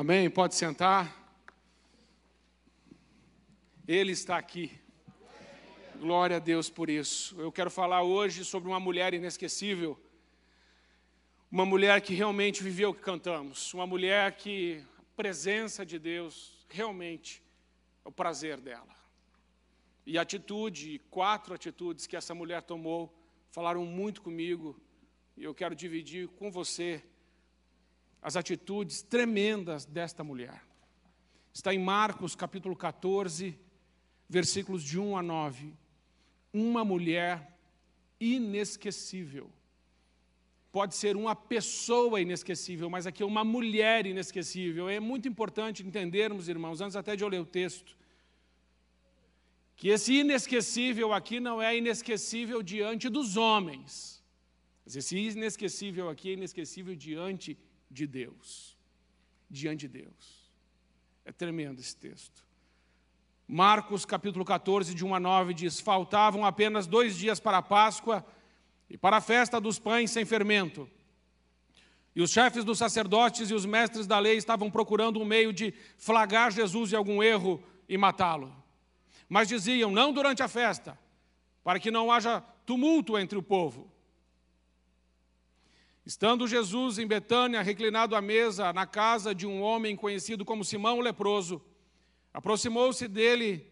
Amém? Pode sentar. Ele está aqui. Glória a Deus por isso. Eu quero falar hoje sobre uma mulher inesquecível. Uma mulher que realmente viveu o que cantamos. Uma mulher que a presença de Deus realmente é o prazer dela. E a atitude, quatro atitudes que essa mulher tomou, falaram muito comigo. E eu quero dividir com você as atitudes tremendas desta mulher. Está em Marcos capítulo 14, versículos de 1 a 9. Uma mulher inesquecível. Pode ser uma pessoa inesquecível, mas aqui é uma mulher inesquecível. É muito importante entendermos, irmãos, antes até de eu ler o texto, que esse inesquecível aqui não é inesquecível diante dos homens. Mas esse inesquecível aqui é inesquecível diante de Deus. Diante de Deus. É tremendo esse texto. Marcos capítulo 14, de 1 a 9, diz: Faltavam apenas dois dias para a Páscoa e para a festa dos pães sem fermento. E os chefes dos sacerdotes e os mestres da lei estavam procurando um meio de flagrar Jesus de algum erro e matá-lo. Mas diziam: não durante a festa, para que não haja tumulto entre o povo. Estando Jesus em Betânia, reclinado à mesa, na casa de um homem conhecido como Simão o leproso, aproximou-se dele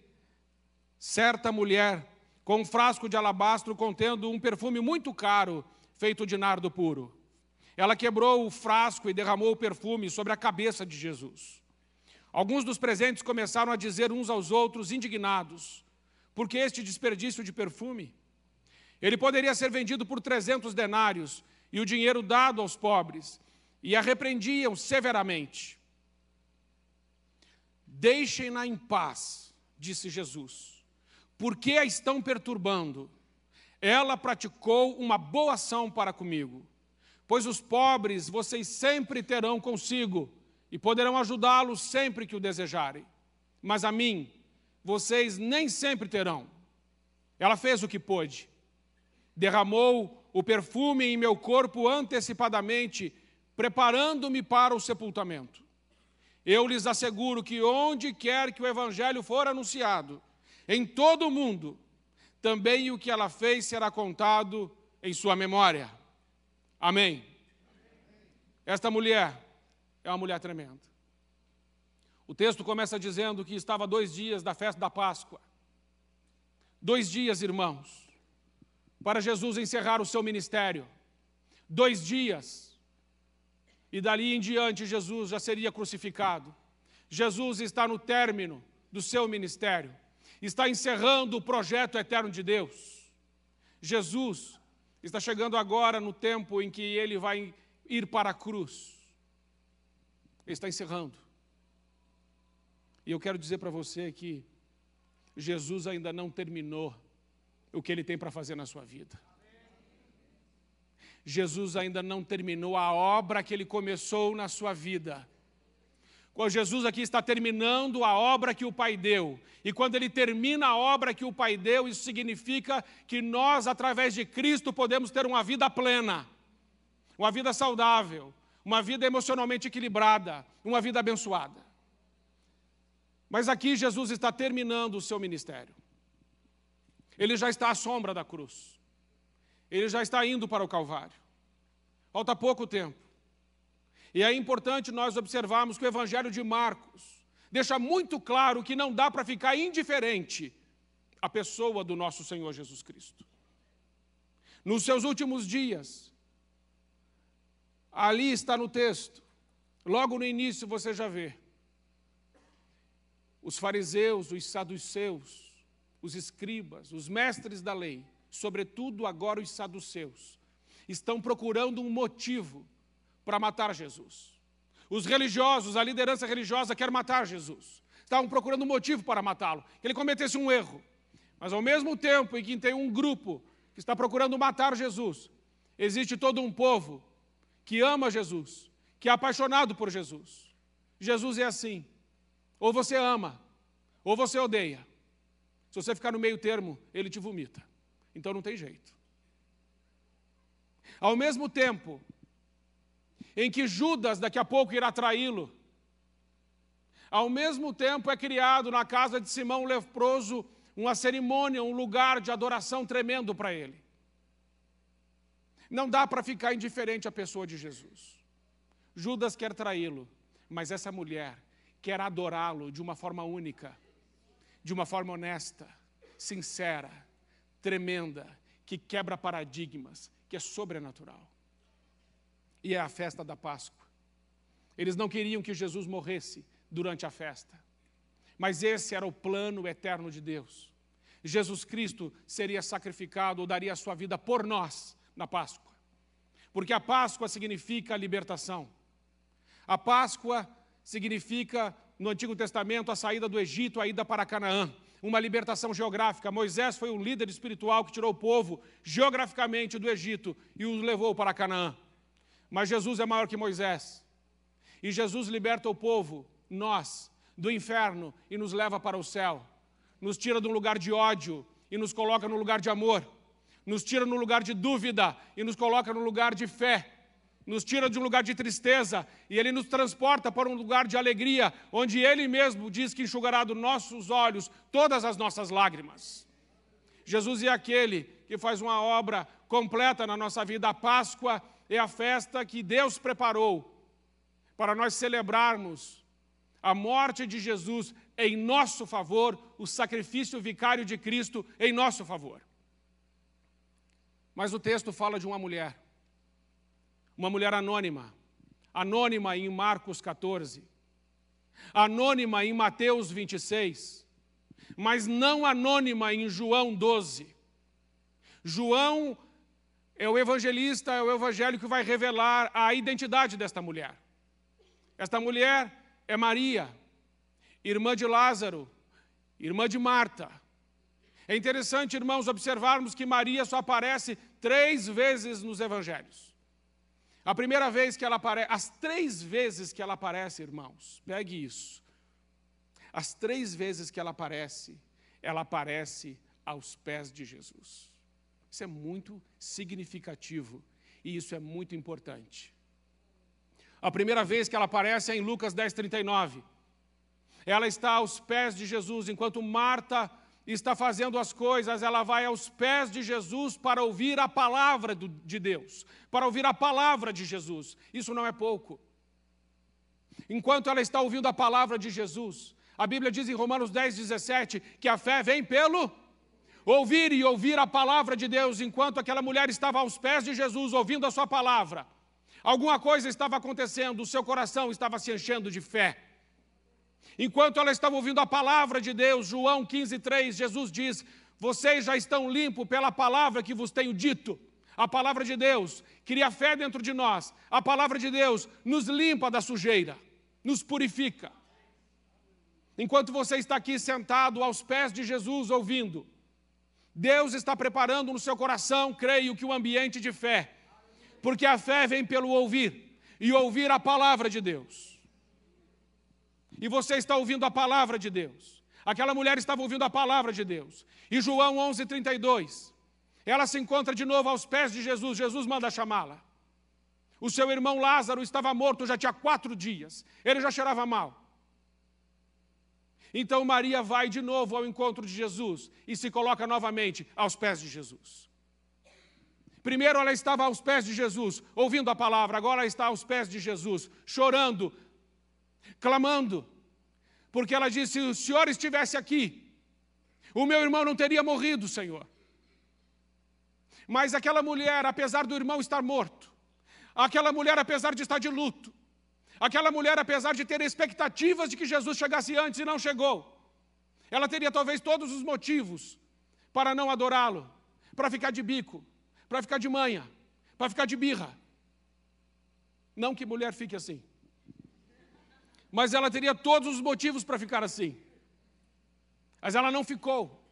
certa mulher, com um frasco de alabastro contendo um perfume muito caro, feito de nardo puro. Ela quebrou o frasco e derramou o perfume sobre a cabeça de Jesus. Alguns dos presentes começaram a dizer uns aos outros, indignados, por que este desperdício de perfume? Ele poderia ser vendido por 300 denários e o dinheiro dado aos pobres, e a repreendiam severamente. Deixem-na em paz, disse Jesus, porque a estão perturbando. Ela praticou uma boa ação para comigo, pois os pobres vocês sempre terão consigo e poderão ajudá-los sempre que o desejarem. Mas a mim, vocês nem sempre terão. Ela fez o que pôde, derramou o perfume em meu corpo antecipadamente, preparando-me para o sepultamento. Eu lhes asseguro que onde quer que o Evangelho for anunciado, em todo o mundo, também o que ela fez será contado em sua memória. Amém. Esta mulher é uma mulher tremenda. O texto começa dizendo que estava dois dias da festa da Páscoa. Dois dias, irmãos para Jesus encerrar o seu ministério. Dois dias. E dali em diante Jesus já seria crucificado. Jesus está no término do seu ministério. Está encerrando o projeto eterno de Deus. Jesus está chegando agora no tempo em que ele vai ir para a cruz. Ele está encerrando. E eu quero dizer para você que Jesus ainda não terminou o que ele tem para fazer na sua vida. Jesus ainda não terminou a obra que ele começou na sua vida. Quando Jesus aqui está terminando a obra que o Pai deu. E quando ele termina a obra que o Pai deu, isso significa que nós, através de Cristo, podemos ter uma vida plena, uma vida saudável, uma vida emocionalmente equilibrada, uma vida abençoada. Mas aqui Jesus está terminando o seu ministério. Ele já está à sombra da cruz. Ele já está indo para o Calvário. Falta pouco tempo. E é importante nós observarmos que o Evangelho de Marcos deixa muito claro que não dá para ficar indiferente à pessoa do nosso Senhor Jesus Cristo. Nos seus últimos dias, ali está no texto, logo no início você já vê, os fariseus, os saduceus, os escribas, os mestres da lei, sobretudo agora os saduceus, estão procurando um motivo para matar Jesus. Os religiosos, a liderança religiosa quer matar Jesus. Estavam procurando um motivo para matá-lo, que ele cometesse um erro. Mas ao mesmo tempo em que tem um grupo que está procurando matar Jesus, existe todo um povo que ama Jesus, que é apaixonado por Jesus. Jesus é assim: ou você ama, ou você odeia. Se você ficar no meio termo, ele te vomita. Então não tem jeito. Ao mesmo tempo em que Judas daqui a pouco irá traí-lo, Ao mesmo tempo, é criado na casa de Simão leproso uma cerimônia, um lugar de adoração tremendo para ele. Não dá para ficar indiferente à pessoa de Jesus. Judas quer traí-lo, mas essa mulher quer adorá-lo de uma forma única, de uma forma honesta, sincera, tremenda, que quebra paradigmas, que é sobrenatural. E é a festa da Páscoa. Eles não queriam que Jesus morresse durante a festa, mas esse era o plano eterno de Deus. Jesus Cristo seria sacrificado ou daria a sua vida por nós na Páscoa. Porque a Páscoa significa a libertação. A Páscoa significa, no Antigo Testamento, a saída do Egito, a ida para Canaã uma libertação geográfica. Moisés foi o líder espiritual que tirou o povo geograficamente do Egito e os levou para Canaã. Mas Jesus é maior que Moisés. E Jesus liberta o povo, nós, do inferno e nos leva para o céu. Nos tira um lugar de ódio e nos coloca no lugar de amor. Nos tira no lugar de dúvida e nos coloca no lugar de fé nos tira de um lugar de tristeza e Ele nos transporta para um lugar de alegria, onde Ele mesmo diz que enxugará dos nossos olhos todas as nossas lágrimas. Jesus é aquele que faz uma obra completa na nossa vida. A Páscoa é a festa que Deus preparou para nós celebrarmos a morte de Jesus em nosso favor, o sacrifício vicário de Cristo em nosso favor. Mas o texto fala de uma mulher uma mulher anônima, anônima em Marcos 14, anônima em Mateus 26, mas não anônima em João 12. João é o evangelista, é o evangelho que vai revelar a identidade desta mulher. Esta mulher é Maria, irmã de Lázaro, irmã de Marta. É interessante, irmãos, observarmos que Maria só aparece três vezes nos evangelhos. A primeira vez que ela aparece, as três vezes que ela aparece, irmãos, pegue isso. As três vezes que ela aparece, ela aparece aos pés de Jesus. Isso é muito significativo e isso é muito importante. A primeira vez que ela aparece é em Lucas 10, 39. Ela está aos pés de Jesus, enquanto Marta está fazendo as coisas, ela vai aos pés de Jesus para ouvir a palavra de Deus, para ouvir a palavra de Jesus. Isso não é pouco. Enquanto ela está ouvindo a palavra de Jesus, a Bíblia diz em Romanos 10, 17 que a fé vem pelo ouvir e ouvir a palavra de Deus, enquanto aquela mulher estava aos pés de Jesus ouvindo a sua palavra. Alguma coisa estava acontecendo, o seu coração estava se enchendo de fé. Enquanto ela estava ouvindo a palavra de Deus, João 15, 3, Jesus diz: Vocês já estão limpos pela palavra que vos tenho dito. A palavra de Deus cria fé dentro de nós. A palavra de Deus nos limpa da sujeira, nos purifica. Enquanto você está aqui sentado aos pés de Jesus ouvindo, Deus está preparando no seu coração, creio que um ambiente de fé. Porque a fé vem pelo ouvir e ouvir a palavra de Deus e você está ouvindo a palavra de Deus. Aquela mulher estava ouvindo a palavra de Deus. E João 11:32. Ela se encontra de novo aos pés de Jesus. Jesus manda chamá-la. O seu irmão Lázaro estava morto já tinha quatro dias. Ele já cheirava mal. Então Maria vai de novo ao encontro de Jesus e se coloca novamente aos pés de Jesus. Primeiro ela estava aos pés de Jesus, ouvindo a palavra, agora ela está aos pés de Jesus, chorando, clamando, porque ela disse: se o Senhor estivesse aqui, o meu irmão não teria morrido, Senhor. Mas aquela mulher, apesar do irmão estar morto, aquela mulher, apesar de estar de luto, aquela mulher, apesar de ter expectativas de que Jesus chegasse antes e não chegou, ela teria talvez todos os motivos para não adorá-lo, para ficar de bico, para ficar de manha, para ficar de birra. Não que mulher fique assim mas ela teria todos os motivos para ficar assim. Mas ela não ficou,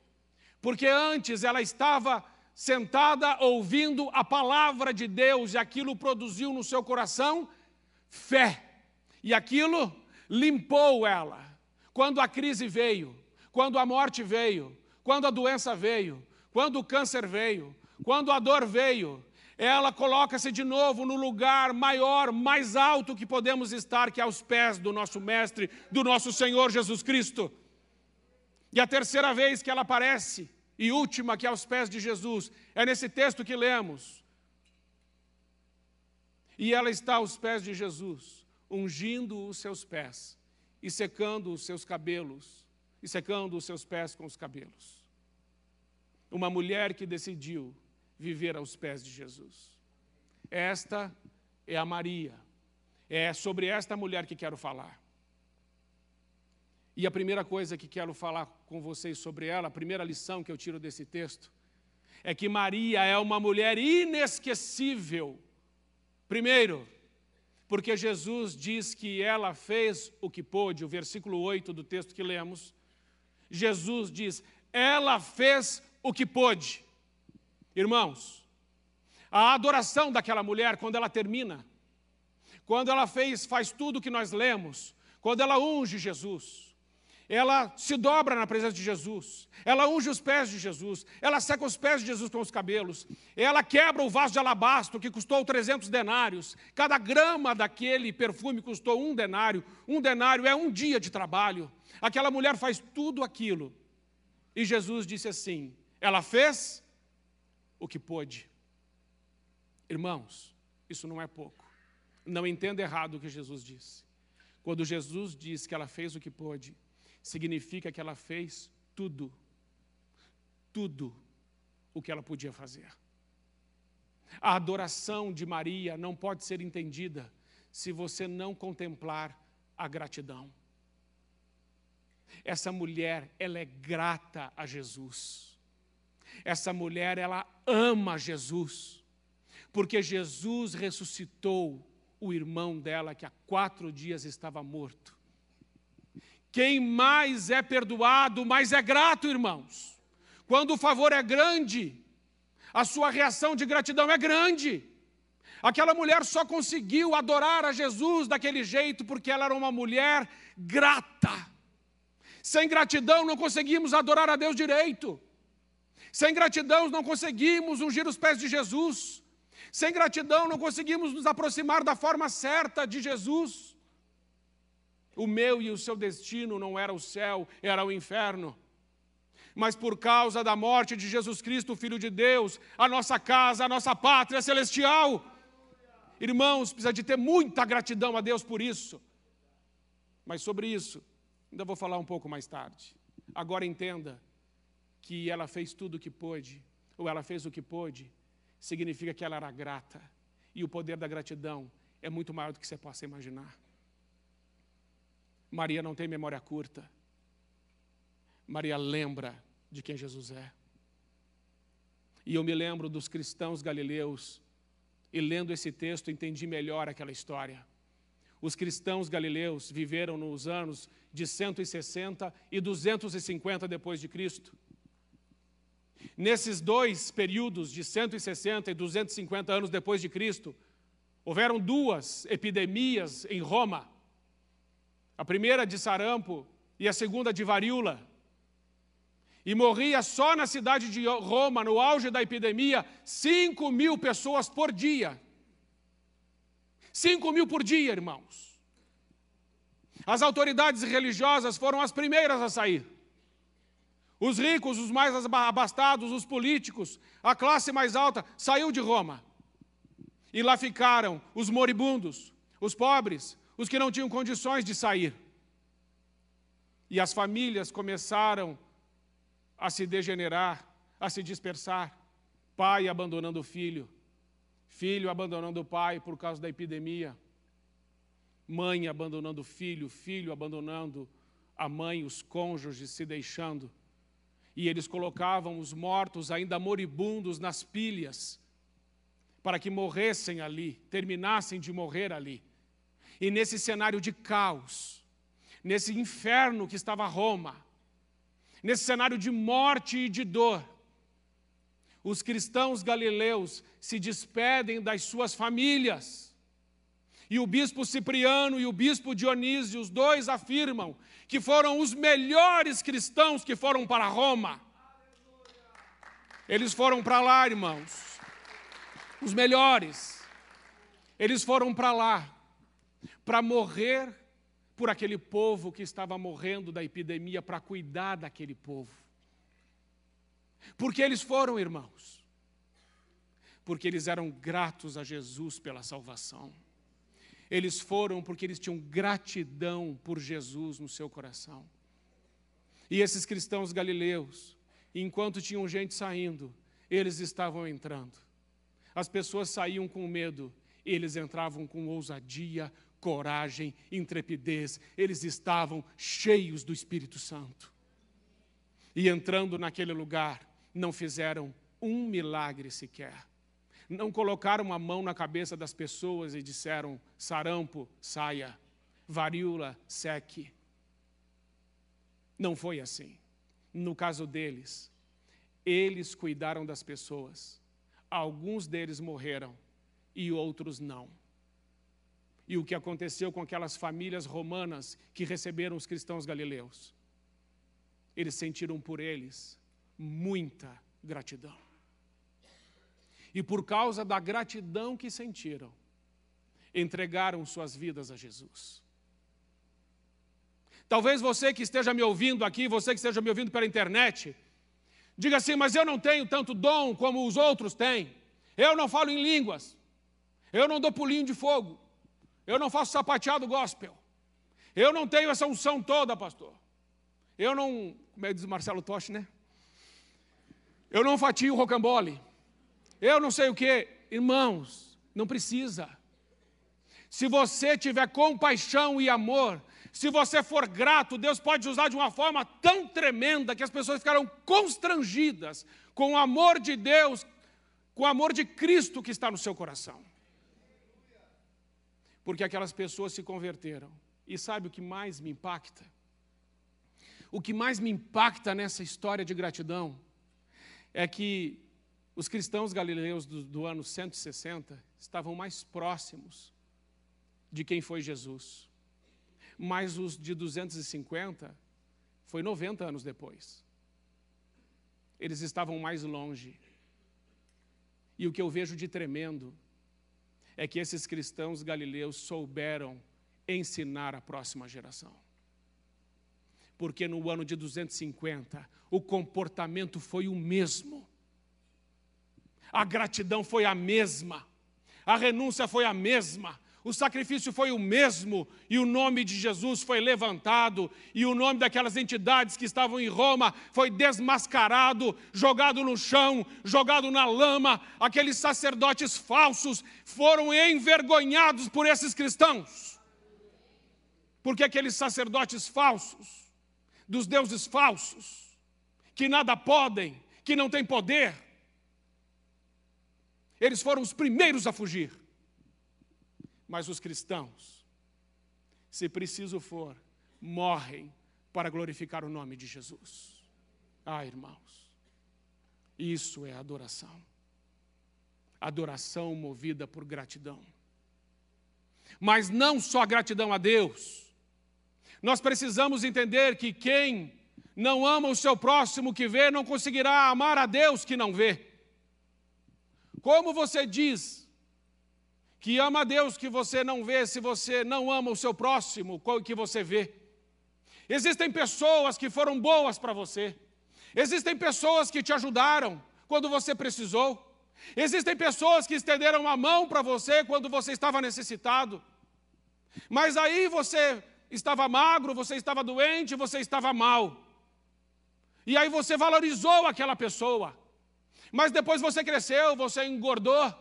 porque antes ela estava sentada ouvindo a palavra de Deus e aquilo produziu no seu coração fé, e aquilo limpou ela. Quando a crise veio, quando a morte veio, quando a doença veio, quando o câncer veio, quando a dor veio, ela coloca-se de novo no lugar maior, mais alto que podemos estar, que é aos pés do nosso Mestre, do nosso Senhor Jesus Cristo. E a terceira vez que ela aparece, e última, que é aos pés de Jesus, é nesse texto que lemos. E ela está aos pés de Jesus, ungindo os seus pés e secando os seus cabelos, e secando os seus pés com os cabelos. Uma mulher que decidiu viver aos pés de Jesus. Esta é a Maria. É sobre esta mulher que quero falar. E a primeira coisa que quero falar com vocês sobre ela, a primeira lição que eu tiro desse texto, é que Maria é uma mulher inesquecível. Primeiro, porque Jesus diz que ela fez o que pôde, o versículo 8 do texto que lemos. Jesus diz: ela fez o que pôde. Irmãos, a adoração daquela mulher, quando ela termina, quando ela fez, faz tudo o que nós lemos, quando ela unge Jesus, ela se dobra na presença de Jesus, ela unge os pés de Jesus, ela seca os pés de Jesus com os cabelos, ela quebra o vaso de alabastro que custou 300 denários, cada grama daquele perfume custou um denário, um denário é um dia de trabalho. Aquela mulher faz tudo aquilo. E Jesus disse assim: ela fez o que pôde. Irmãos, isso não é pouco. Não entenda errado o que Jesus disse. Quando Jesus diz que ela fez o que pôde, significa que ela fez tudo, tudo o que ela podia fazer. A adoração de Maria não pode ser entendida se você não contemplar a gratidão. Essa mulher, ela é grata a Jesus. Essa mulher, ela ama Jesus, porque Jesus ressuscitou o irmão dela que há quatro dias estava morto. Quem mais é perdoado, mais é grato, irmãos. Quando o favor é grande, a sua reação de gratidão é grande. Aquela mulher só conseguiu adorar a Jesus daquele jeito porque ela era uma mulher grata. Sem gratidão não conseguimos adorar a Deus direito. Sem gratidão não conseguimos ungir os pés de Jesus. Sem gratidão não conseguimos nos aproximar da forma certa de Jesus. O meu e o seu destino não era o céu, era o inferno. Mas por causa da morte de Jesus Cristo, Filho de Deus, a nossa casa, a nossa pátria celestial. Irmãos, precisa de ter muita gratidão a Deus por isso. Mas sobre isso, ainda vou falar um pouco mais tarde. Agora entenda que ela fez tudo o que pôde, ou ela fez o que pôde, significa que ela era grata. E o poder da gratidão é muito maior do que você possa imaginar. Maria não tem memória curta. Maria lembra de quem Jesus é. E eu me lembro dos cristãos galileus, e lendo esse texto entendi melhor aquela história. Os cristãos galileus viveram nos anos de 160 e 250 depois de Cristo. Nesses dois períodos de 160 e 250 anos depois de Cristo, houveram duas epidemias em Roma. A primeira de sarampo e a segunda de varíola. E morria só na cidade de Roma, no auge da epidemia, 5 mil pessoas por dia. 5 mil por dia, irmãos. As autoridades religiosas foram as primeiras a sair. Os ricos, os mais abastados, os políticos, a classe mais alta saiu de Roma. E lá ficaram os moribundos, os pobres, os que não tinham condições de sair. E as famílias começaram a se degenerar, a se dispersar. Pai abandonando o filho, filho abandonando o pai por causa da epidemia, mãe abandonando o filho, filho abandonando a mãe, os cônjuges se deixando e eles colocavam os mortos ainda moribundos nas pilhas, para que morressem ali, terminassem de morrer ali. E nesse cenário de caos, nesse inferno que estava Roma, nesse cenário de morte e de dor, os cristãos galileus se despedem das suas famílias. E o bispo Cipriano e o bispo Dionísio, os dois afirmam que foram os melhores cristãos que foram para Roma. Eles foram para lá, irmãos. os melhores. Eles foram para lá para morrer por aquele povo que estava morrendo da epidemia, para cuidar daquele povo. Porque eles foram, irmãos? Porque eles eram gratos a Jesus pela salvação. Eles foram porque eles tinham gratidão por Jesus no seu coração. E esses cristãos galileus, enquanto tinham gente saindo, eles estavam entrando. As pessoas saíam com medo, eles entravam com ousadia, coragem, intrepidez. Eles estavam cheios do Espírito Santo. E entrando naquele lugar, não fizeram um milagre sequer. Não colocaram a mão na cabeça das pessoas e disseram: sarampo, saia, varíola, seque. Não foi assim. No caso deles, eles cuidaram das pessoas. Alguns deles morreram e outros não. E o que aconteceu com aquelas famílias romanas que receberam os cristãos galileus? Eles sentiram por eles muita gratidão. E por causa da gratidão que sentiram, entregaram suas vidas a Jesus. Talvez você que esteja me ouvindo aqui, você que esteja me ouvindo pela internet, diga assim: Mas eu não tenho tanto dom como os outros têm. Eu não falo em línguas. Eu não dou pulinho de fogo. Eu não faço sapateado gospel. Eu não tenho essa unção toda, pastor. Eu não, como é diz Marcelo Toche, né? Eu não fatio rocambole. Eu não sei o que. Irmãos, não precisa. Se você tiver compaixão e amor, se você for grato, Deus pode usar de uma forma tão tremenda que as pessoas ficarão constrangidas com o amor de Deus, com o amor de Cristo que está no seu coração. Porque aquelas pessoas se converteram. E sabe o que mais me impacta? O que mais me impacta nessa história de gratidão é que os cristãos galileus do, do ano 160 estavam mais próximos de quem foi Jesus mas os de 250 foi 90 anos depois. Eles estavam mais longe. E o que eu vejo de tremendo é que esses cristãos galileus souberam ensinar a próxima geração. Porque no ano de 250, o comportamento foi o mesmo, a gratidão foi a mesma, a renúncia foi a mesma, o sacrifício foi o mesmo e o nome de Jesus foi levantado e o nome daquelas entidades que estavam em Roma foi desmascarado, jogado no chão, jogado na lama. Aqueles sacerdotes falsos foram envergonhados por esses cristãos. Porque aqueles sacerdotes falsos, dos deuses falsos, que nada podem, que não têm poder, eles foram os primeiros a fugir. Mas os cristãos, se preciso for, morrem para glorificar o nome de Jesus. Ah, irmãos, isso é adoração. Adoração movida por gratidão. Mas não só gratidão a Deus. Nós precisamos entender que quem não ama o seu próximo que vê, não conseguirá amar a Deus que não vê. Como você diz que ama a Deus que você não vê, se você não ama o seu próximo, que você vê. Existem pessoas que foram boas para você. Existem pessoas que te ajudaram quando você precisou. Existem pessoas que estenderam a mão para você quando você estava necessitado. Mas aí você estava magro, você estava doente, você estava mal. E aí você valorizou aquela pessoa. Mas depois você cresceu, você engordou.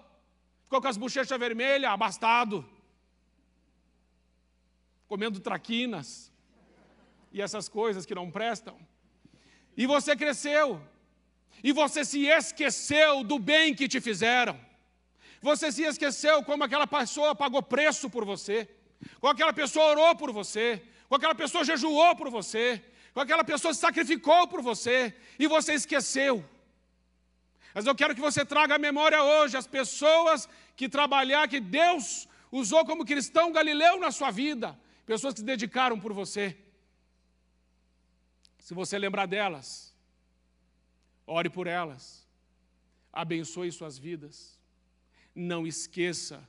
Ficou com as bochechas vermelhas, abastado. Comendo traquinas. E essas coisas que não prestam. E você cresceu. E você se esqueceu do bem que te fizeram. Você se esqueceu como aquela pessoa pagou preço por você. Como aquela pessoa orou por você. Como aquela pessoa jejuou por você. Como aquela pessoa se sacrificou por você. E você esqueceu. Mas eu quero que você traga à memória hoje as pessoas que trabalhar, que Deus usou como cristão galileu na sua vida, pessoas que se dedicaram por você. Se você lembrar delas, ore por elas, abençoe suas vidas. Não esqueça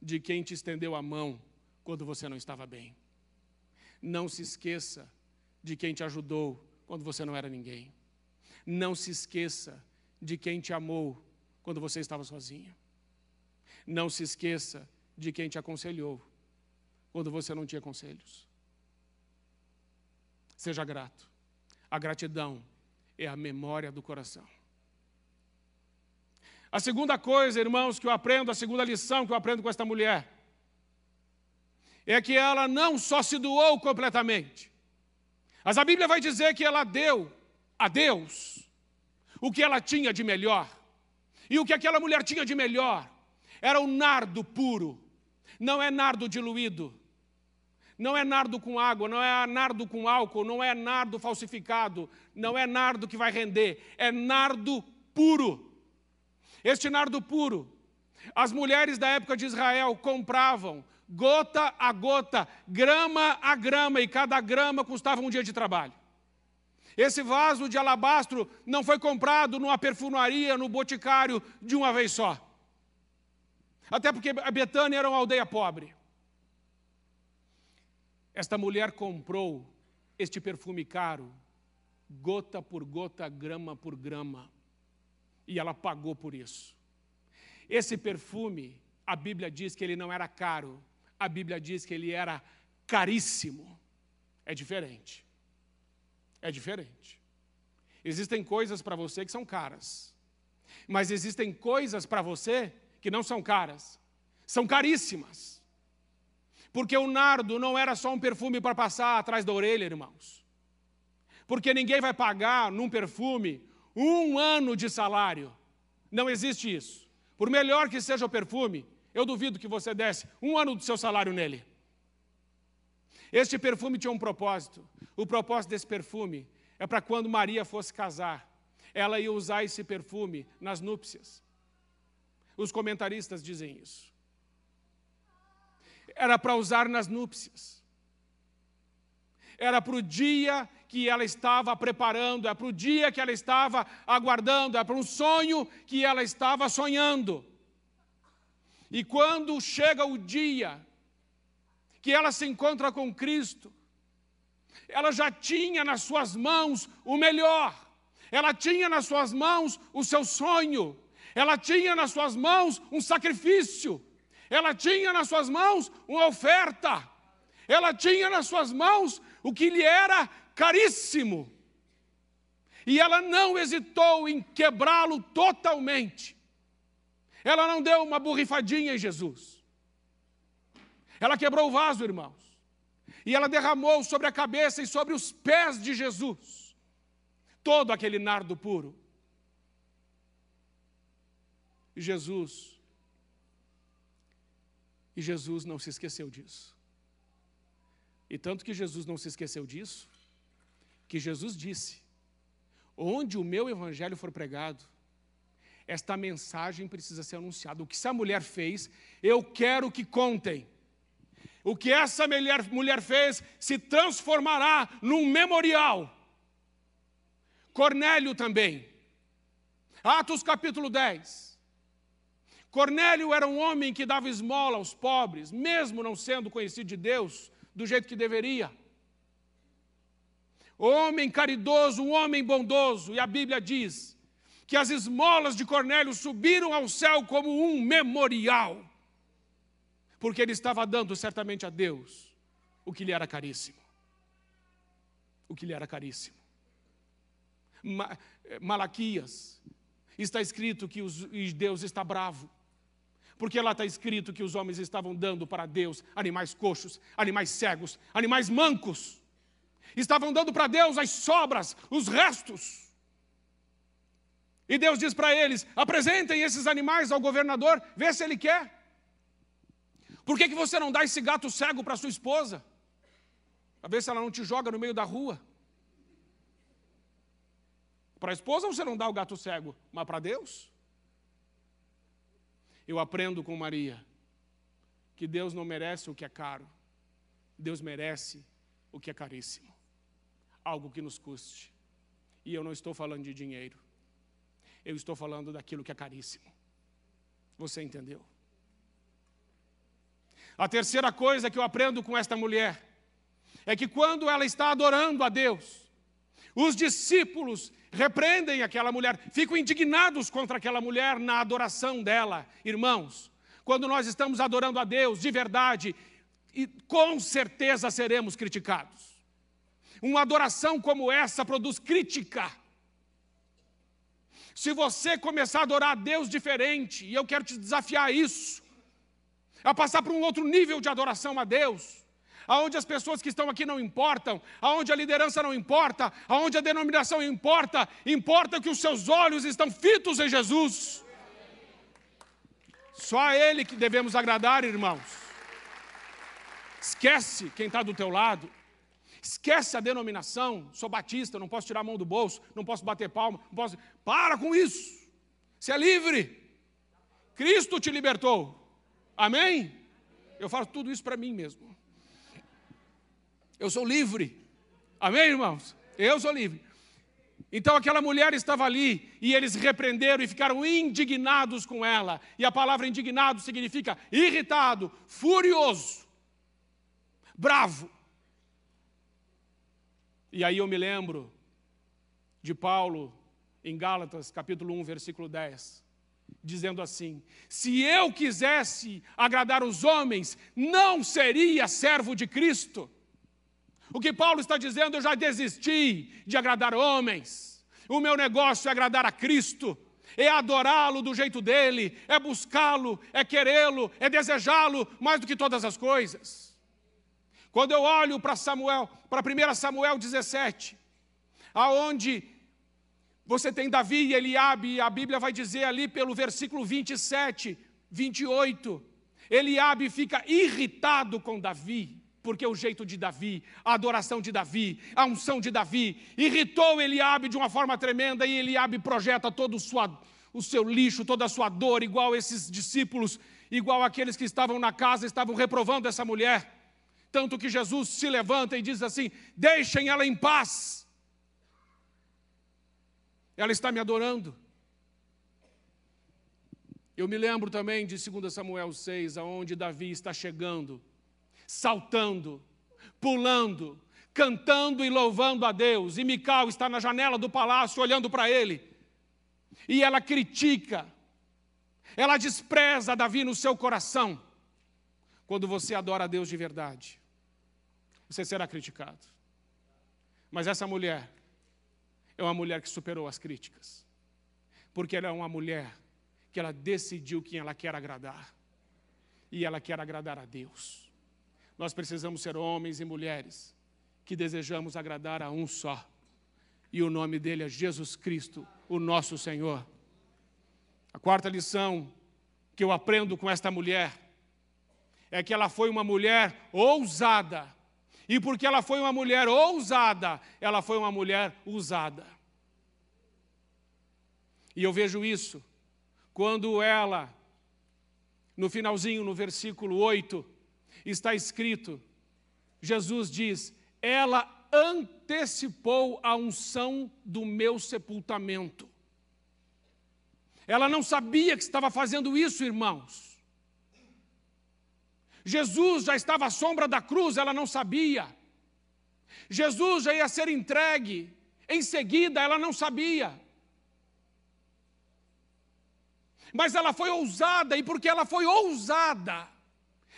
de quem te estendeu a mão quando você não estava bem. Não se esqueça de quem te ajudou quando você não era ninguém. Não se esqueça de quem te amou quando você estava sozinho. Não se esqueça de quem te aconselhou quando você não tinha conselhos. Seja grato. A gratidão é a memória do coração. A segunda coisa, irmãos, que eu aprendo, a segunda lição que eu aprendo com esta mulher, é que ela não só se doou completamente, mas a Bíblia vai dizer que ela deu a Deus o que ela tinha de melhor. E o que aquela mulher tinha de melhor era o nardo puro, não é nardo diluído, não é nardo com água, não é nardo com álcool, não é nardo falsificado, não é nardo que vai render, é nardo puro. Este nardo puro, as mulheres da época de Israel compravam gota a gota, grama a grama, e cada grama custava um dia de trabalho. Esse vaso de alabastro não foi comprado numa perfumaria, no boticário, de uma vez só. Até porque a Betânia era uma aldeia pobre. Esta mulher comprou este perfume caro, gota por gota, grama por grama, e ela pagou por isso. Esse perfume, a Bíblia diz que ele não era caro, a Bíblia diz que ele era caríssimo. É diferente. É diferente. Existem coisas para você que são caras, mas existem coisas para você que não são caras, são caríssimas. Porque o nardo não era só um perfume para passar atrás da orelha, irmãos. Porque ninguém vai pagar num perfume um ano de salário. Não existe isso. Por melhor que seja o perfume, eu duvido que você desse um ano do seu salário nele. Este perfume tinha um propósito. O propósito desse perfume é para quando Maria fosse casar, ela ia usar esse perfume nas núpcias. Os comentaristas dizem isso era para usar nas núpcias. Era para o dia que ela estava preparando, é para o dia que ela estava aguardando, é para um sonho que ela estava sonhando. E quando chega o dia que ela se encontra com Cristo, ela já tinha nas suas mãos o melhor, ela tinha nas suas mãos o seu sonho, ela tinha nas suas mãos um sacrifício ela tinha nas suas mãos uma oferta, ela tinha nas suas mãos o que lhe era caríssimo. E ela não hesitou em quebrá-lo totalmente. Ela não deu uma borrifadinha em Jesus. Ela quebrou o vaso, irmãos. E ela derramou sobre a cabeça e sobre os pés de Jesus todo aquele nardo puro. E Jesus e Jesus não se esqueceu disso. E tanto que Jesus não se esqueceu disso, que Jesus disse: onde o meu evangelho for pregado, esta mensagem precisa ser anunciada. O que essa mulher fez, eu quero que contem. O que essa mulher, mulher fez se transformará num memorial. Cornélio também. Atos capítulo 10. Cornélio era um homem que dava esmola aos pobres, mesmo não sendo conhecido de Deus do jeito que deveria. Homem caridoso, um homem bondoso, e a Bíblia diz que as esmolas de Cornélio subiram ao céu como um memorial, porque ele estava dando certamente a Deus o que lhe era caríssimo. O que lhe era caríssimo. Malaquias, está escrito que Deus está bravo porque lá está escrito que os homens estavam dando para Deus animais coxos, animais cegos, animais mancos. Estavam dando para Deus as sobras, os restos. E Deus diz para eles: apresentem esses animais ao governador, vê se ele quer. Por que, que você não dá esse gato cego para sua esposa? Para ver se ela não te joga no meio da rua. Para a esposa você não dá o gato cego, mas para Deus? Eu aprendo com Maria que Deus não merece o que é caro, Deus merece o que é caríssimo, algo que nos custe. E eu não estou falando de dinheiro, eu estou falando daquilo que é caríssimo. Você entendeu? A terceira coisa que eu aprendo com esta mulher é que quando ela está adorando a Deus, os discípulos repreendem aquela mulher, ficam indignados contra aquela mulher na adoração dela. Irmãos, quando nós estamos adorando a Deus de verdade, e com certeza seremos criticados. Uma adoração como essa produz crítica. Se você começar a adorar a Deus diferente, e eu quero te desafiar a isso, a passar para um outro nível de adoração a Deus, aonde as pessoas que estão aqui não importam, aonde a liderança não importa, aonde a denominação importa, importa que os seus olhos estão fitos em Jesus. Só a Ele que devemos agradar, irmãos. Esquece quem está do teu lado. Esquece a denominação. Sou batista, não posso tirar a mão do bolso, não posso bater palma, não posso. Para com isso. Você é livre. Cristo te libertou. Amém? Eu falo tudo isso para mim mesmo. Eu sou livre. Amém, irmãos? Eu sou livre. Então aquela mulher estava ali e eles repreenderam e ficaram indignados com ela. E a palavra indignado significa irritado, furioso, bravo. E aí eu me lembro de Paulo em Gálatas, capítulo 1, versículo 10, dizendo assim: Se eu quisesse agradar os homens, não seria servo de Cristo. O que Paulo está dizendo, eu já desisti de agradar homens. O meu negócio é agradar a Cristo, é adorá-lo do jeito dele, é buscá-lo, é querê-lo, é desejá-lo mais do que todas as coisas. Quando eu olho para Samuel, para 1 Samuel 17, aonde você tem Davi e Eliabe, e a Bíblia vai dizer ali pelo versículo 27, 28, Eliabe fica irritado com Davi porque o jeito de Davi, a adoração de Davi, a unção de Davi, irritou Eliabe de uma forma tremenda, e Eliabe projeta todo o, sua, o seu lixo, toda a sua dor, igual esses discípulos, igual aqueles que estavam na casa, estavam reprovando essa mulher. Tanto que Jesus se levanta e diz assim: deixem ela em paz. Ela está me adorando. Eu me lembro também de 2 Samuel 6, aonde Davi está chegando saltando, pulando, cantando e louvando a Deus. E Mical está na janela do palácio olhando para ele. E ela critica, ela despreza Davi no seu coração. Quando você adora a Deus de verdade, você será criticado. Mas essa mulher é uma mulher que superou as críticas. Porque ela é uma mulher que ela decidiu quem ela quer agradar. E ela quer agradar a Deus. Nós precisamos ser homens e mulheres que desejamos agradar a um só. E o nome dele é Jesus Cristo, o nosso Senhor. A quarta lição que eu aprendo com esta mulher é que ela foi uma mulher ousada. E porque ela foi uma mulher ousada, ela foi uma mulher usada. E eu vejo isso quando ela, no finalzinho, no versículo 8, está escrito, Jesus diz: ela antecipou a unção do meu sepultamento. Ela não sabia que estava fazendo isso, irmãos. Jesus já estava à sombra da cruz, ela não sabia. Jesus já ia ser entregue, em seguida ela não sabia. Mas ela foi ousada, e porque ela foi ousada,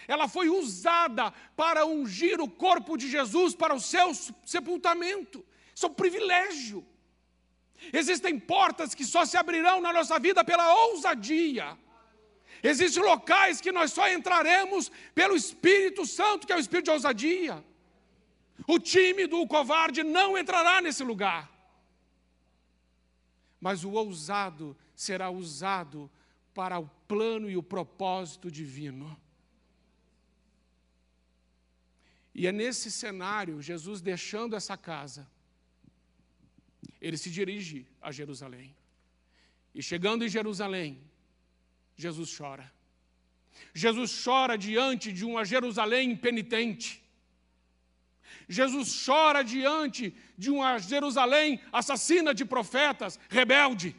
ela foi usada para ungir o corpo de Jesus para o seu sepultamento. Isso é um privilégio. Existem portas que só se abrirão na nossa vida pela ousadia. Existem locais que nós só entraremos pelo Espírito Santo, que é o Espírito de ousadia. O tímido, o covarde não entrará nesse lugar. Mas o ousado será usado para o plano e o propósito divino. E é nesse cenário, Jesus deixando essa casa, ele se dirige a Jerusalém. E chegando em Jerusalém, Jesus chora. Jesus chora diante de uma Jerusalém impenitente. Jesus chora diante de uma Jerusalém assassina de profetas, rebelde.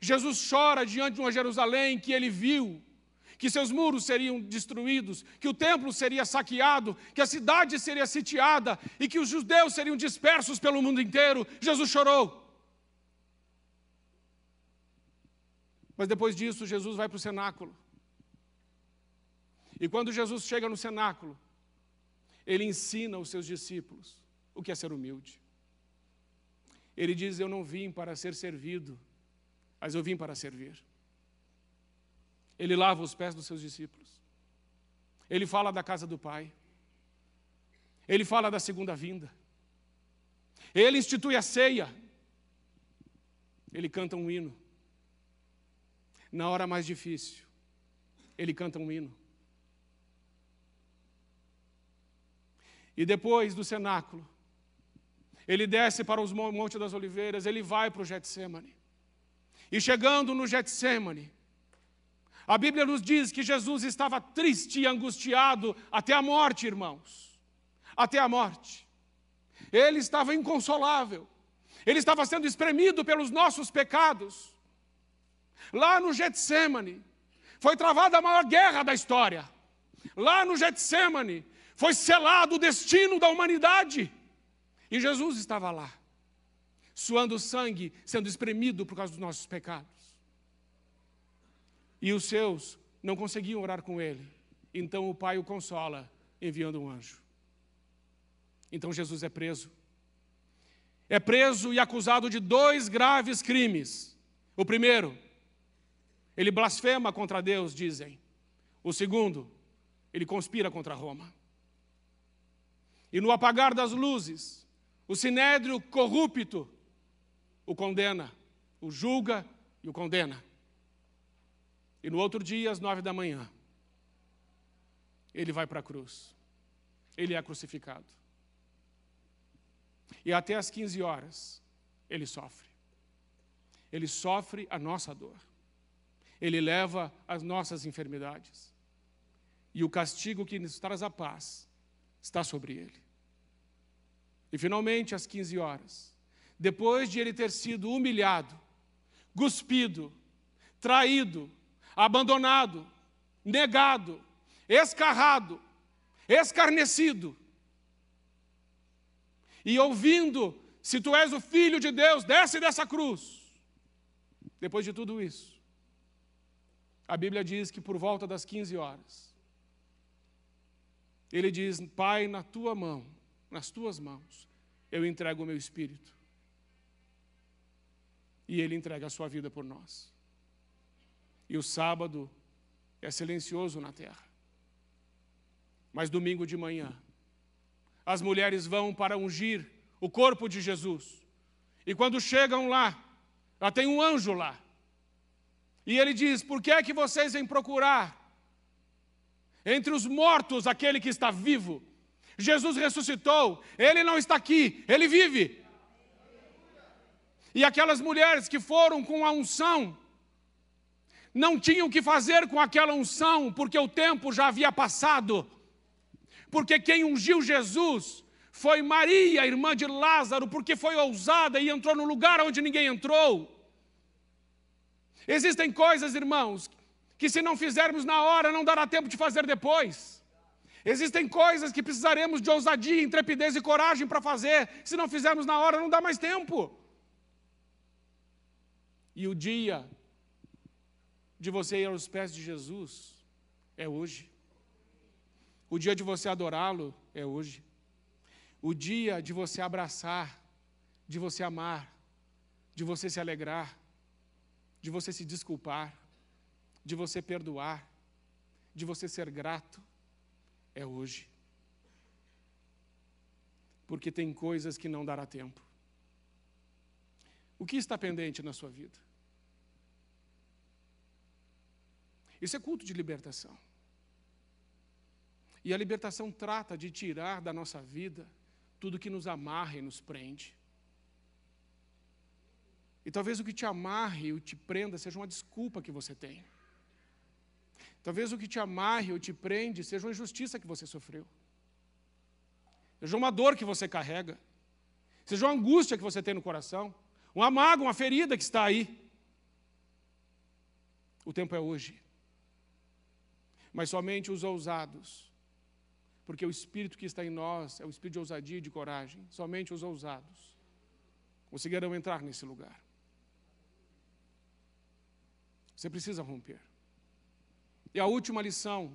Jesus chora diante de uma Jerusalém que ele viu, que seus muros seriam destruídos, que o templo seria saqueado, que a cidade seria sitiada e que os judeus seriam dispersos pelo mundo inteiro. Jesus chorou. Mas depois disso, Jesus vai para o cenáculo. E quando Jesus chega no cenáculo, ele ensina os seus discípulos o que é ser humilde. Ele diz: Eu não vim para ser servido, mas eu vim para servir. Ele lava os pés dos seus discípulos. Ele fala da casa do Pai. Ele fala da segunda vinda. Ele institui a ceia. Ele canta um hino. Na hora mais difícil, ele canta um hino. E depois do cenáculo, ele desce para os Monte das Oliveiras, ele vai para o Getsemane. E chegando no Getsemane, a Bíblia nos diz que Jesus estava triste e angustiado até a morte, irmãos. Até a morte. Ele estava inconsolável. Ele estava sendo espremido pelos nossos pecados. Lá no Getsemane, foi travada a maior guerra da história. Lá no Getsemane, foi selado o destino da humanidade. E Jesus estava lá, suando sangue, sendo espremido por causa dos nossos pecados. E os seus não conseguiam orar com ele. Então o Pai o consola, enviando um anjo. Então Jesus é preso. É preso e acusado de dois graves crimes. O primeiro, ele blasfema contra Deus, dizem. O segundo, ele conspira contra Roma. E no apagar das luzes, o sinédrio corrupto o condena, o julga e o condena. E no outro dia, às nove da manhã, ele vai para a cruz. Ele é crucificado. E até às 15 horas, ele sofre. Ele sofre a nossa dor. Ele leva as nossas enfermidades. E o castigo que nos traz a paz está sobre ele. E finalmente, às 15 horas, depois de ele ter sido humilhado, cuspido, traído, abandonado, negado, escarrado, escarnecido, e ouvindo: se tu és o filho de Deus, desce dessa cruz. Depois de tudo isso, a Bíblia diz que por volta das 15 horas, ele diz: Pai, na tua mão, nas tuas mãos, eu entrego o meu espírito. E ele entrega a sua vida por nós. E o sábado é silencioso na terra. Mas domingo de manhã, as mulheres vão para ungir o corpo de Jesus. E quando chegam lá, lá tem um anjo lá. E ele diz: Por que é que vocês vêm procurar entre os mortos aquele que está vivo? Jesus ressuscitou, ele não está aqui, ele vive. E aquelas mulheres que foram com a unção, não tinham o que fazer com aquela unção, porque o tempo já havia passado. Porque quem ungiu Jesus foi Maria, irmã de Lázaro, porque foi ousada e entrou no lugar onde ninguém entrou. Existem coisas, irmãos, que se não fizermos na hora, não dará tempo de fazer depois. Existem coisas que precisaremos de ousadia, intrepidez e coragem para fazer. Se não fizermos na hora, não dá mais tempo. E o dia de você ir aos pés de Jesus é hoje. O dia de você adorá-lo é hoje. O dia de você abraçar, de você amar, de você se alegrar, de você se desculpar, de você perdoar, de você ser grato, é hoje. Porque tem coisas que não dará tempo. O que está pendente na sua vida? Isso é culto de libertação. E a libertação trata de tirar da nossa vida tudo que nos amarra e nos prende. E talvez o que te amarre ou te prenda seja uma desculpa que você tem. Talvez o que te amarre ou te prende seja uma injustiça que você sofreu. Seja uma dor que você carrega. Seja uma angústia que você tem no coração. Uma mágoa, uma ferida que está aí. O tempo é hoje. Mas somente os ousados, porque o espírito que está em nós é o espírito de ousadia e de coragem, somente os ousados conseguirão entrar nesse lugar. Você precisa romper. E a última lição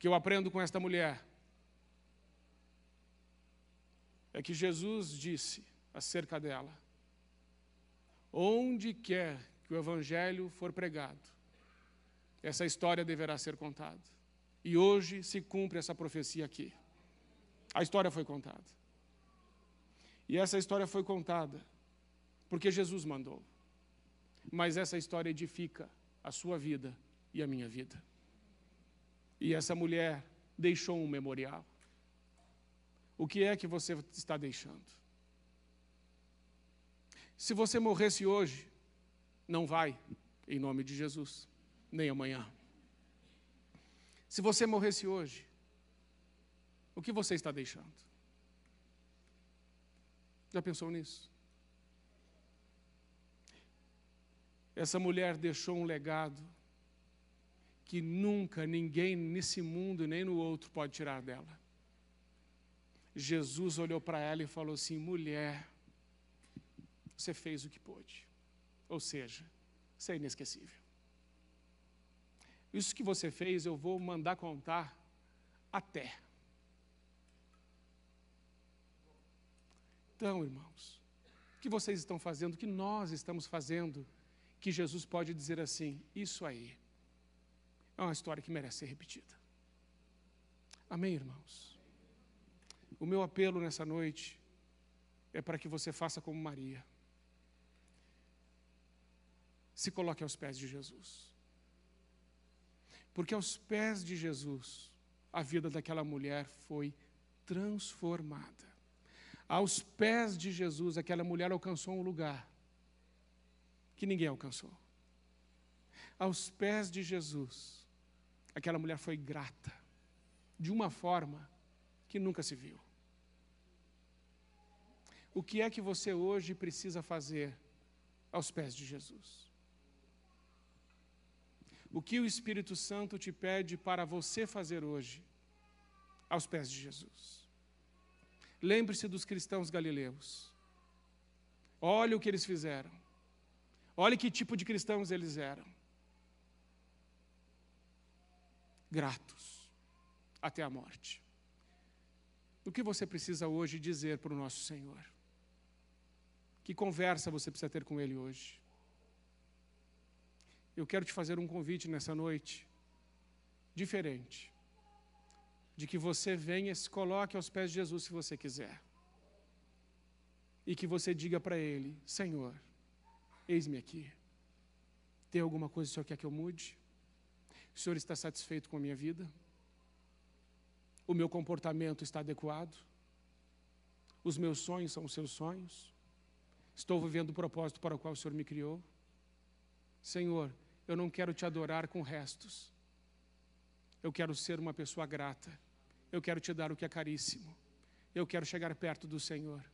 que eu aprendo com esta mulher é que Jesus disse acerca dela: onde quer que o Evangelho for pregado, essa história deverá ser contada. E hoje se cumpre essa profecia aqui. A história foi contada. E essa história foi contada porque Jesus mandou mas essa história edifica a sua vida e a minha vida. E essa mulher deixou um memorial. O que é que você está deixando? Se você morresse hoje, não vai, em nome de Jesus, nem amanhã. Se você morresse hoje, o que você está deixando? Já pensou nisso? Essa mulher deixou um legado que nunca ninguém nesse mundo nem no outro pode tirar dela. Jesus olhou para ela e falou assim: mulher, você fez o que pôde. Ou seja, você é inesquecível. Isso que você fez, eu vou mandar contar até. Então, irmãos, o que vocês estão fazendo, o que nós estamos fazendo, que Jesus pode dizer assim: Isso aí é uma história que merece ser repetida. Amém, irmãos? O meu apelo nessa noite é para que você faça como Maria. Se coloque aos pés de Jesus. Porque aos pés de Jesus, a vida daquela mulher foi transformada. Aos pés de Jesus, aquela mulher alcançou um lugar que ninguém alcançou. Aos pés de Jesus, aquela mulher foi grata, de uma forma que nunca se viu. O que é que você hoje precisa fazer aos pés de Jesus? O que o Espírito Santo te pede para você fazer hoje aos pés de Jesus? Lembre-se dos cristãos galileus. Olhe o que eles fizeram. Olha que tipo de cristãos eles eram. Gratos até a morte. O que você precisa hoje dizer para o nosso Senhor? Que conversa você precisa ter com Ele hoje? Eu quero te fazer um convite nessa noite, diferente, de que você venha e se coloque aos pés de Jesus se você quiser, e que você diga para Ele: Senhor, Eis-me aqui. Tem alguma coisa que o Senhor quer que eu mude? O Senhor está satisfeito com a minha vida? O meu comportamento está adequado? Os meus sonhos são os seus sonhos? Estou vivendo o propósito para o qual o Senhor me criou? Senhor, eu não quero te adorar com restos. Eu quero ser uma pessoa grata. Eu quero te dar o que é caríssimo. Eu quero chegar perto do Senhor.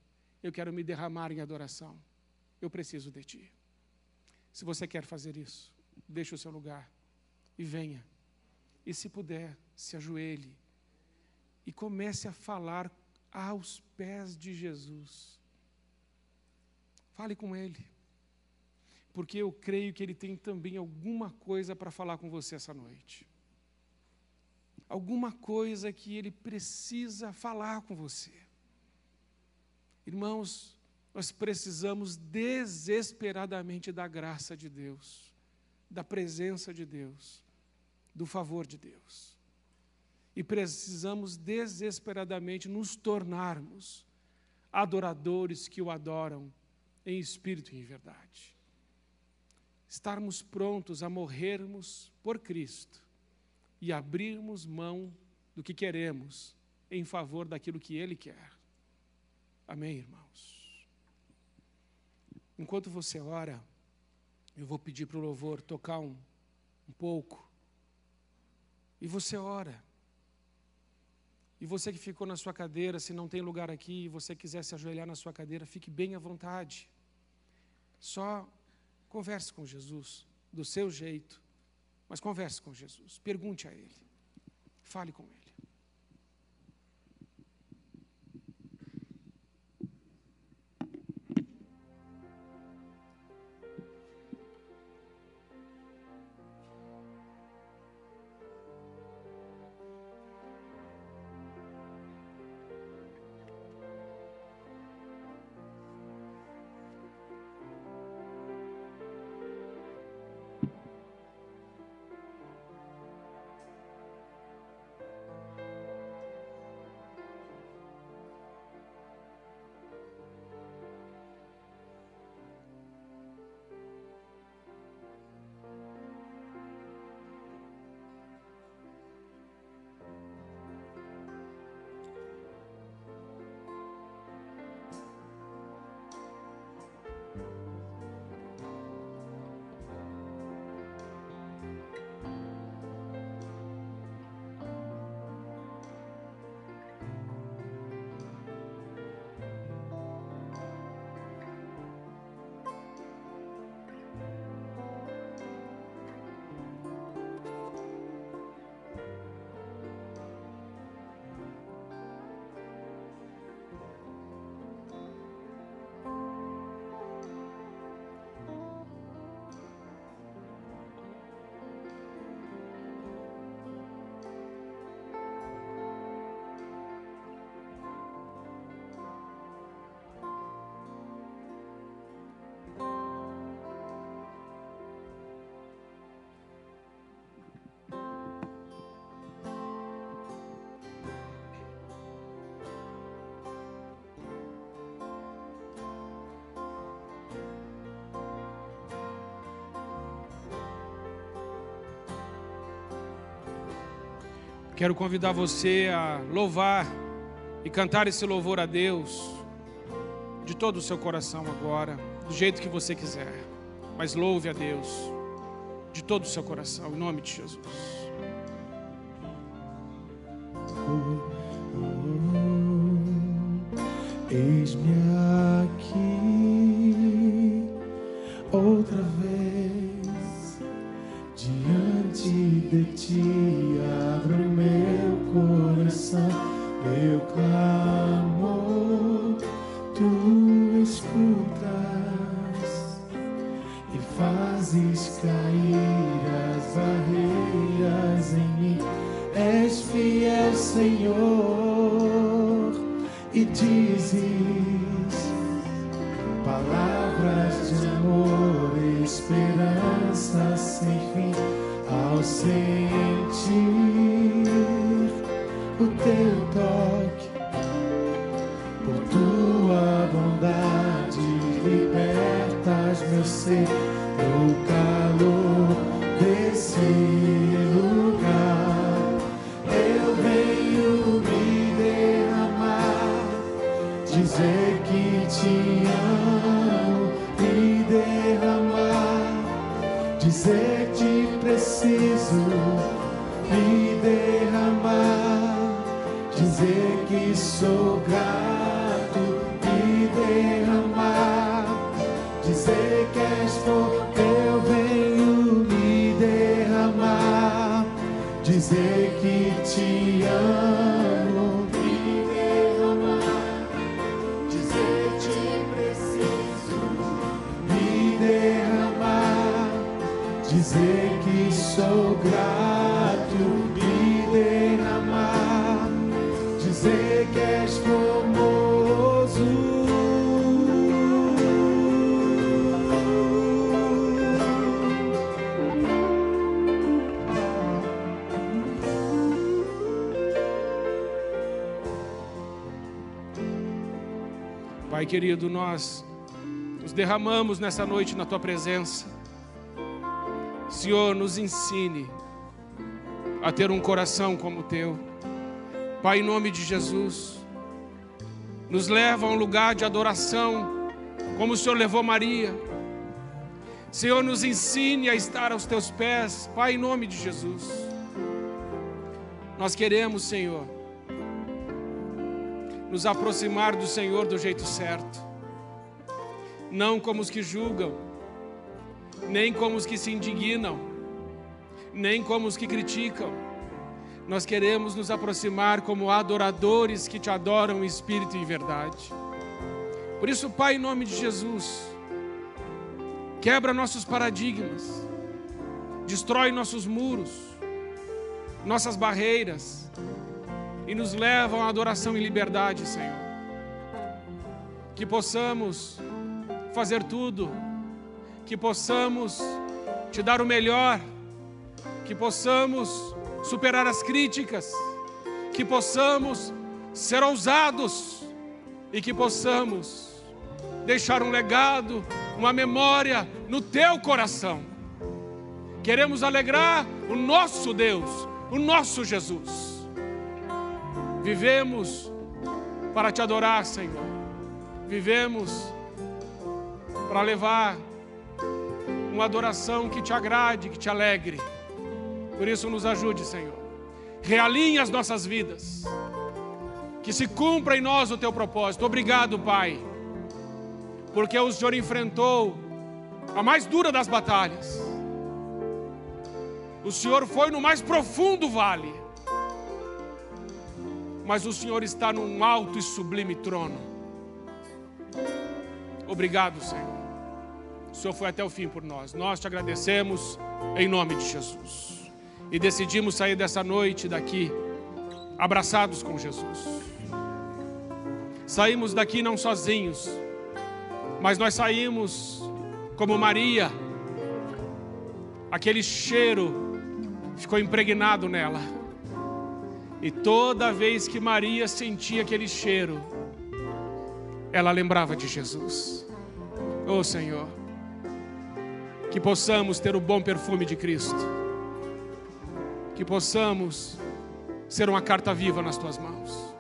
Eu quero me derramar em adoração. Eu preciso de ti. Se você quer fazer isso, deixe o seu lugar e venha. E se puder, se ajoelhe e comece a falar aos pés de Jesus. Fale com Ele, porque eu creio que Ele tem também alguma coisa para falar com você essa noite. Alguma coisa que Ele precisa falar com você. Irmãos, nós precisamos desesperadamente da graça de Deus, da presença de Deus, do favor de Deus. E precisamos desesperadamente nos tornarmos adoradores que o adoram em espírito e em verdade. Estarmos prontos a morrermos por Cristo e abrirmos mão do que queremos em favor daquilo que Ele quer. Amém, irmãos? Enquanto você ora, eu vou pedir para o louvor tocar um, um pouco. E você ora. E você que ficou na sua cadeira, se não tem lugar aqui e você quiser se ajoelhar na sua cadeira, fique bem à vontade. Só converse com Jesus. do seu jeito, mas converse com Jesus, pergunte a Ele, fale com Ele. Quero convidar você a louvar e cantar esse louvor a Deus de todo o seu coração agora, do jeito que você quiser. Mas louve a Deus de todo o seu coração, em nome de Jesus. Eis-me fazes cair as barreiras em mim. És fiel, Senhor, e dizes Pai querido, nós nos derramamos nessa noite na tua presença. Senhor, nos ensine a ter um coração como o teu. Pai, em nome de Jesus, nos leva a um lugar de adoração, como o Senhor levou Maria. Senhor, nos ensine a estar aos teus pés, Pai, em nome de Jesus. Nós queremos, Senhor, nos aproximar do Senhor do jeito certo, não como os que julgam, nem como os que se indignam, nem como os que criticam. Nós queremos nos aproximar como adoradores que te adoram em espírito e verdade. Por isso, Pai, em nome de Jesus, quebra nossos paradigmas, destrói nossos muros, nossas barreiras e nos leva à adoração em liberdade, Senhor. Que possamos fazer tudo, que possamos te dar o melhor, que possamos superar as críticas, que possamos ser ousados e que possamos deixar um legado, uma memória no teu coração. Queremos alegrar o nosso Deus, o nosso Jesus. Vivemos para te adorar, Senhor. Vivemos para levar uma adoração que te agrade, que te alegre. Por isso, nos ajude, Senhor. Realinhe as nossas vidas. Que se cumpra em nós o teu propósito. Obrigado, Pai. Porque o Senhor enfrentou a mais dura das batalhas. O Senhor foi no mais profundo vale. Mas o Senhor está num alto e sublime trono. Obrigado, Senhor. O Senhor foi até o fim por nós. Nós te agradecemos em nome de Jesus e decidimos sair dessa noite daqui abraçados com Jesus. Saímos daqui não sozinhos, mas nós saímos como Maria. Aquele cheiro ficou impregnado nela. E toda vez que Maria sentia aquele cheiro, ela lembrava de Jesus. Oh Senhor, que possamos ter o bom perfume de Cristo que possamos ser uma carta viva nas tuas mãos.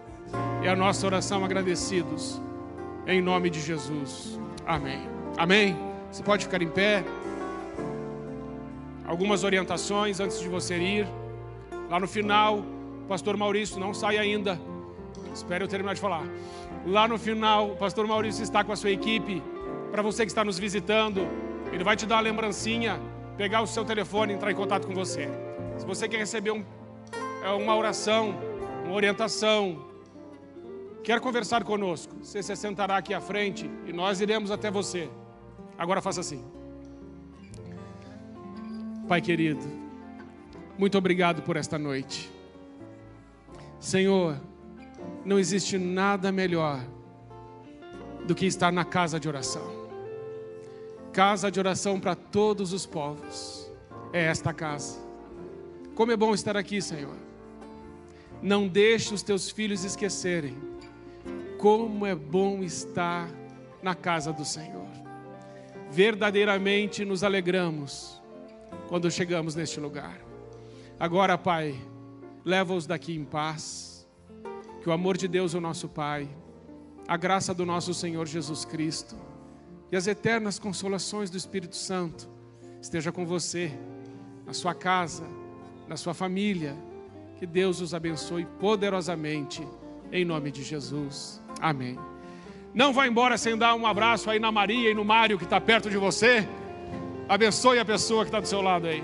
É a nossa oração agradecidos, em nome de Jesus. Amém. Amém. Você pode ficar em pé. Algumas orientações antes de você ir. Lá no final, pastor Maurício, não sai ainda. Espere eu terminar de falar. Lá no final, o pastor Maurício está com a sua equipe. Para você que está nos visitando, ele vai te dar uma lembrancinha, pegar o seu telefone e entrar em contato com você. Se você quer receber um, é, uma oração, uma orientação, quer conversar conosco, você se sentará aqui à frente e nós iremos até você. Agora faça assim. Pai querido, muito obrigado por esta noite. Senhor, não existe nada melhor do que estar na casa de oração. Casa de oração para todos os povos. É esta casa. Como é bom estar aqui, Senhor. Não deixe os teus filhos esquecerem como é bom estar na casa do Senhor. Verdadeiramente nos alegramos quando chegamos neste lugar. Agora, Pai, leva-os daqui em paz. Que o amor de Deus, o nosso Pai, a graça do nosso Senhor Jesus Cristo e as eternas consolações do Espírito Santo esteja com você, na sua casa, na sua família. Que Deus os abençoe poderosamente, em nome de Jesus. Amém. Não vá embora sem dar um abraço aí na Maria e no Mário que está perto de você. Abençoe a pessoa que está do seu lado aí.